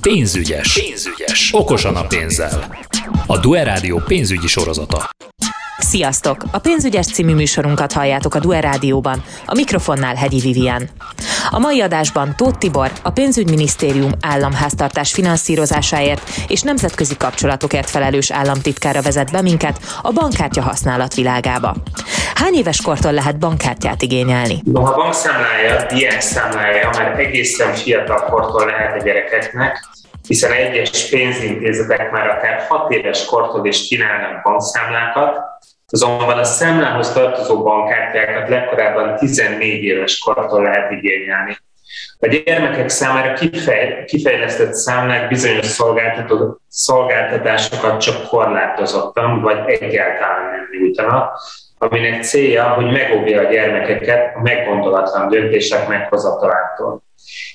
Pénzügyes. Pénzügyes. Okosan a pénzzel. A Duer Rádió pénzügyi sorozata. Sziasztok! A Pénzügyes című műsorunkat halljátok a Duer Rádióban, a mikrofonnál Hegyi Vivian. A mai adásban Tóth Tibor, a Pénzügyminisztérium államháztartás finanszírozásáért és nemzetközi kapcsolatokért felelős államtitkára vezet be minket a bankkártya használat világába. Hány éves kortól lehet bankkártyát igényelni? Noha bankszámlája, ilyen számlája már egészen fiatal kortól lehet a gyerekeknek, hiszen egyes pénzintézetek már akár 6 éves kortól is kínálnak bankszámlákat, Azonban a számlához tartozó bankkártyákat legkorábban 14 éves kortól lehet igényelni. A gyermekek számára kifej, kifejlesztett számlák bizonyos szolgáltatásokat csak korlátozottan vagy egyáltalán nem nyújtanak, aminek célja, hogy megóvja a gyermekeket a meggondolatlan döntések meghozatalától.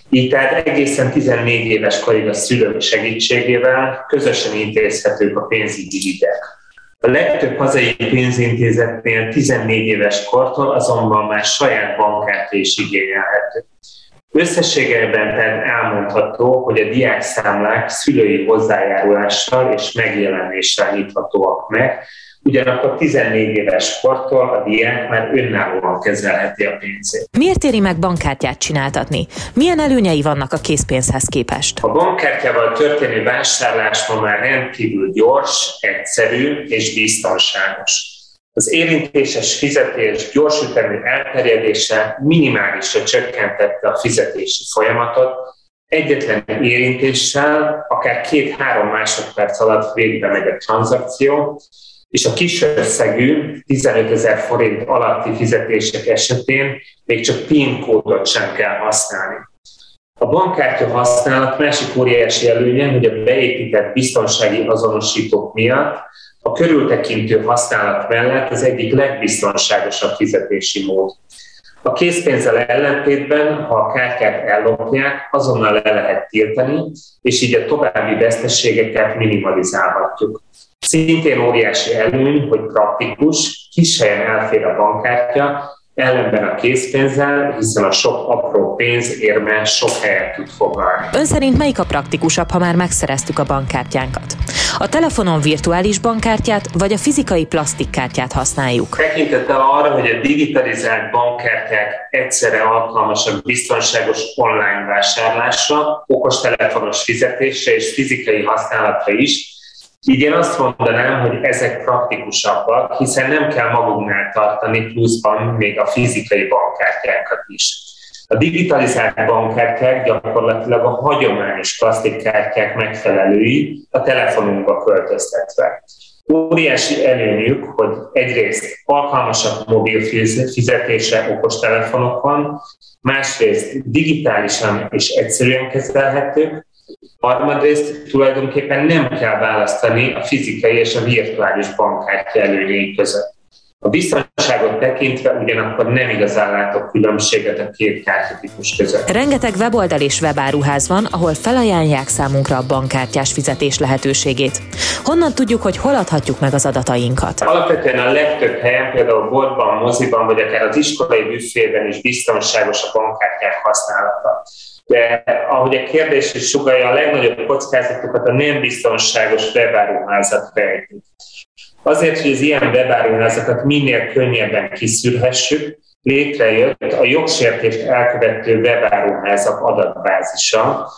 Így tehát egészen 14 éves korig a szülők segítségével közösen intézhetők a pénzügyi ügyek. A legtöbb hazai pénzintézetnél 14 éves kortól azonban már saját bankkártya is igényelhető. Összességében tehát elmondható, hogy a diákszámlák szülői hozzájárulással és megjelenéssel nyithatóak meg, Ugyanakkor 14 éves kortól a diák már önállóan kezelheti a pénzét. Miért éri meg bankkártyát csináltatni? Milyen előnyei vannak a készpénzhez képest? A bankkártyával történő vásárlás ma már rendkívül gyors, egyszerű és biztonságos. Az érintéses fizetés gyorsütemű elterjedése minimálisra csökkentette a fizetési folyamatot, egyetlen érintéssel, akár két-három másodperc alatt végbe megy a tranzakció, és a kis összegű 15 ezer forint alatti fizetések esetén még csak PIN kódot sem kell használni. A bankkártya használat másik óriási előnye, hogy a beépített biztonsági azonosítók miatt a körültekintő használat mellett az egyik legbiztonságosabb fizetési mód. A készpénzzel ellentétben, ha a kártyát ellopják, azonnal le lehet tiltani, és így a további veszteségeket minimalizálhatjuk. Szintén óriási előny, hogy praktikus, kis helyen elfér a bankkártya, ellenben a készpénzzel, hiszen a sok apró pénz érme sok helyet tud foglalni. Ön szerint melyik a praktikusabb, ha már megszereztük a bankkártyánkat? A telefonon virtuális bankkártyát vagy a fizikai plastikkártyát használjuk? Tekintettel arra, hogy a digitalizált bankkártyák egyszerre alkalmasak biztonságos online vásárlásra, okostelefonos fizetésre és fizikai használatra is, így én azt mondanám, hogy ezek praktikusabbak, hiszen nem kell magunknál tartani pluszban még a fizikai bankkártyákat is. A digitalizált bankkártyák gyakorlatilag a hagyományos plastikkártyák megfelelői a telefonunkba költöztetve. Óriási előnyük, hogy egyrészt alkalmasak mobil fizetése okos telefonokon, másrészt digitálisan és egyszerűen kezelhetők, Harmadrészt tulajdonképpen nem kell választani a fizikai és a virtuális bankkártya előnyei között. A biztonságot tekintve ugyanakkor nem igazán látok különbséget a két kártyatípus között. Rengeteg weboldal és webáruház van, ahol felajánlják számunkra a bankkártyás fizetés lehetőségét. Honnan tudjuk, hogy hol adhatjuk meg az adatainkat? Alapvetően a legtöbb helyen, például boltban, moziban, vagy akár az iskolai büfében is biztonságos a bankkártyák használata de ahogy a kérdés is sugalja, a legnagyobb kockázatokat a nem biztonságos webáruházak rejtik. Azért, hogy az ilyen webáruházakat minél könnyebben kiszűrhessük, létrejött a jogsértést elkövető webáruházak adatbázisa,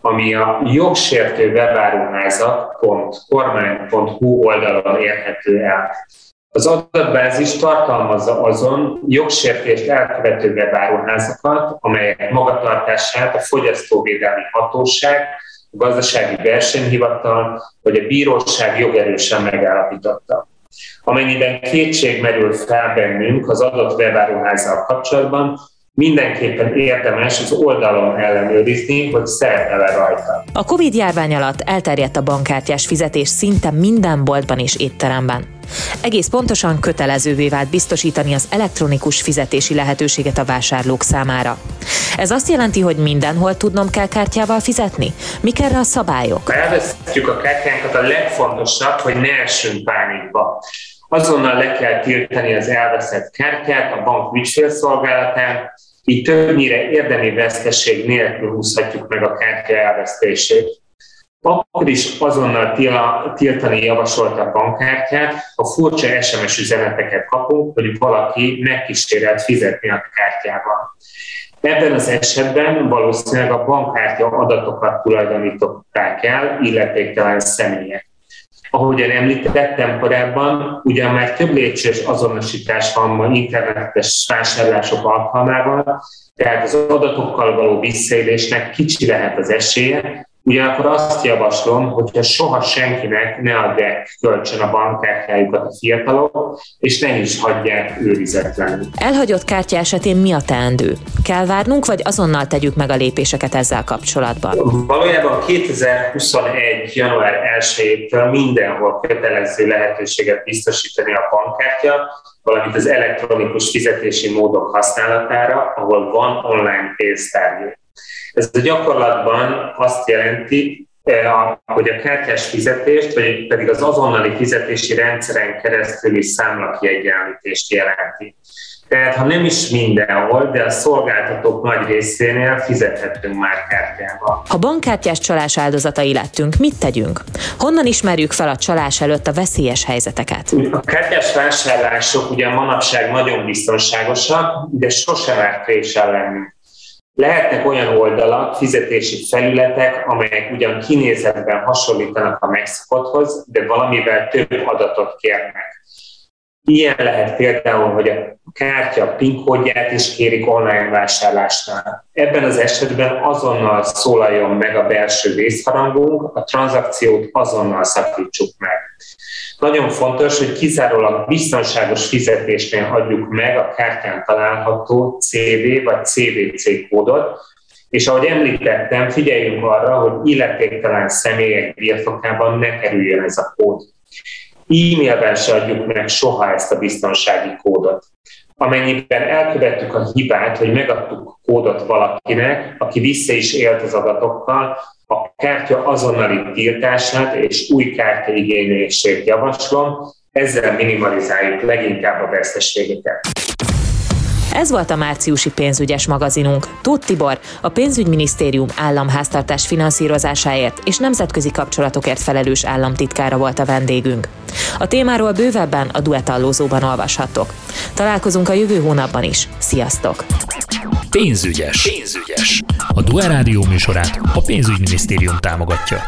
ami a jogsértő webáruházak.kormány.hu oldalon érhető el. Az adatbázis tartalmazza azon jogsértést elkövető webáruházakat, amelyek magatartását a Fogyasztóvédelmi Hatóság, Gazdasági Versenyhivatal vagy a Bíróság jogerősen megállapította. Amennyiben kétség merül fel bennünk az adott webáruházzal kapcsolatban, mindenképpen érdemes az oldalon ellenőrizni, hogy szerepel rajta. A Covid járvány alatt elterjedt a bankkártyás fizetés szinte minden boltban és étteremben. Egész pontosan kötelezővé vált biztosítani az elektronikus fizetési lehetőséget a vásárlók számára. Ez azt jelenti, hogy mindenhol tudnom kell kártyával fizetni? Mik erre a szabályok? Ha elvesztjük a kártyánkat, a legfontosabb, hogy ne essünk pánikba. Azonnal le kell tiltani az elveszett kártyát a bank ügyfélszolgálatán, így többnyire érdemi veszteség nélkül húzhatjuk meg a kártya elvesztését. Akkor is azonnal tiltani javasolta a bankkártyát, a furcsa SMS üzeneteket kapunk, hogy valaki megkísérelt fizetni a kártyával. Ebben az esetben valószínűleg a bankkártya adatokat tulajdonították el illetéktelen személyek. Ahogyan említettem korábban, ugyan már több lépcsős azonosítás van ma internetes vásárlások alkalmával, tehát az adatokkal való visszaélésnek kicsi lehet az esélye, Ugyanakkor azt javaslom, hogyha soha senkinek ne adják kölcsön a bankkártyájukat a fiatalok, és ne is hagyják őrizetlenül. Elhagyott kártya esetén mi a teendő? Kell várnunk, vagy azonnal tegyük meg a lépéseket ezzel kapcsolatban? Valójában 2021. január 1-től mindenhol kötelező lehetőséget biztosítani a bankkártya, valamint az elektronikus fizetési módok használatára, ahol van online pénztárgé. Ez a gyakorlatban azt jelenti, eh, hogy a kártyás fizetést, vagy pedig az azonnali fizetési rendszeren keresztüli számlakiegyenlítést jelenti. Tehát ha nem is mindenhol, de a szolgáltatók nagy részénél fizethetünk már kártyával. Ha bankkártyás csalás áldozatai lettünk, mit tegyünk? Honnan ismerjük fel a csalás előtt a veszélyes helyzeteket? A kártyás vásárlások ugye manapság nagyon biztonságosak, de sosem árt préssel lennünk. Lehetnek olyan oldalak, fizetési felületek, amelyek ugyan kinézetben hasonlítanak a megszokotthoz, de valamivel több adatot kérnek. Ilyen lehet például, hogy a kártya PIN kódját is kérik online vásárlásnál. Ebben az esetben azonnal szólaljon meg a belső vészharangunk, a tranzakciót azonnal szakítsuk meg. Nagyon fontos, hogy kizárólag biztonságos fizetésnél adjuk meg a kártyán található CV vagy CVC kódot, és ahogy említettem, figyeljünk arra, hogy illetéktelen személyek birtokában ne kerüljön ez a kód. E-mailben se adjuk meg soha ezt a biztonsági kódot. Amennyiben elkövettük a hibát, hogy megadtuk kódot valakinek, aki vissza is élt az adatokkal, a kártya azonnali tiltását és új kártya igénylését javaslom, ezzel minimalizáljuk leginkább a veszteségeket. Ez volt a márciusi pénzügyes magazinunk. Tóth Tibor, a pénzügyminisztérium államháztartás finanszírozásáért és nemzetközi kapcsolatokért felelős államtitkára volt a vendégünk. A témáról bővebben a duetallózóban olvashattok. Találkozunk a jövő hónapban is. Sziasztok! Pénzügyes. Pénzügyes. A Duel Rádió műsorát a pénzügyminisztérium támogatja.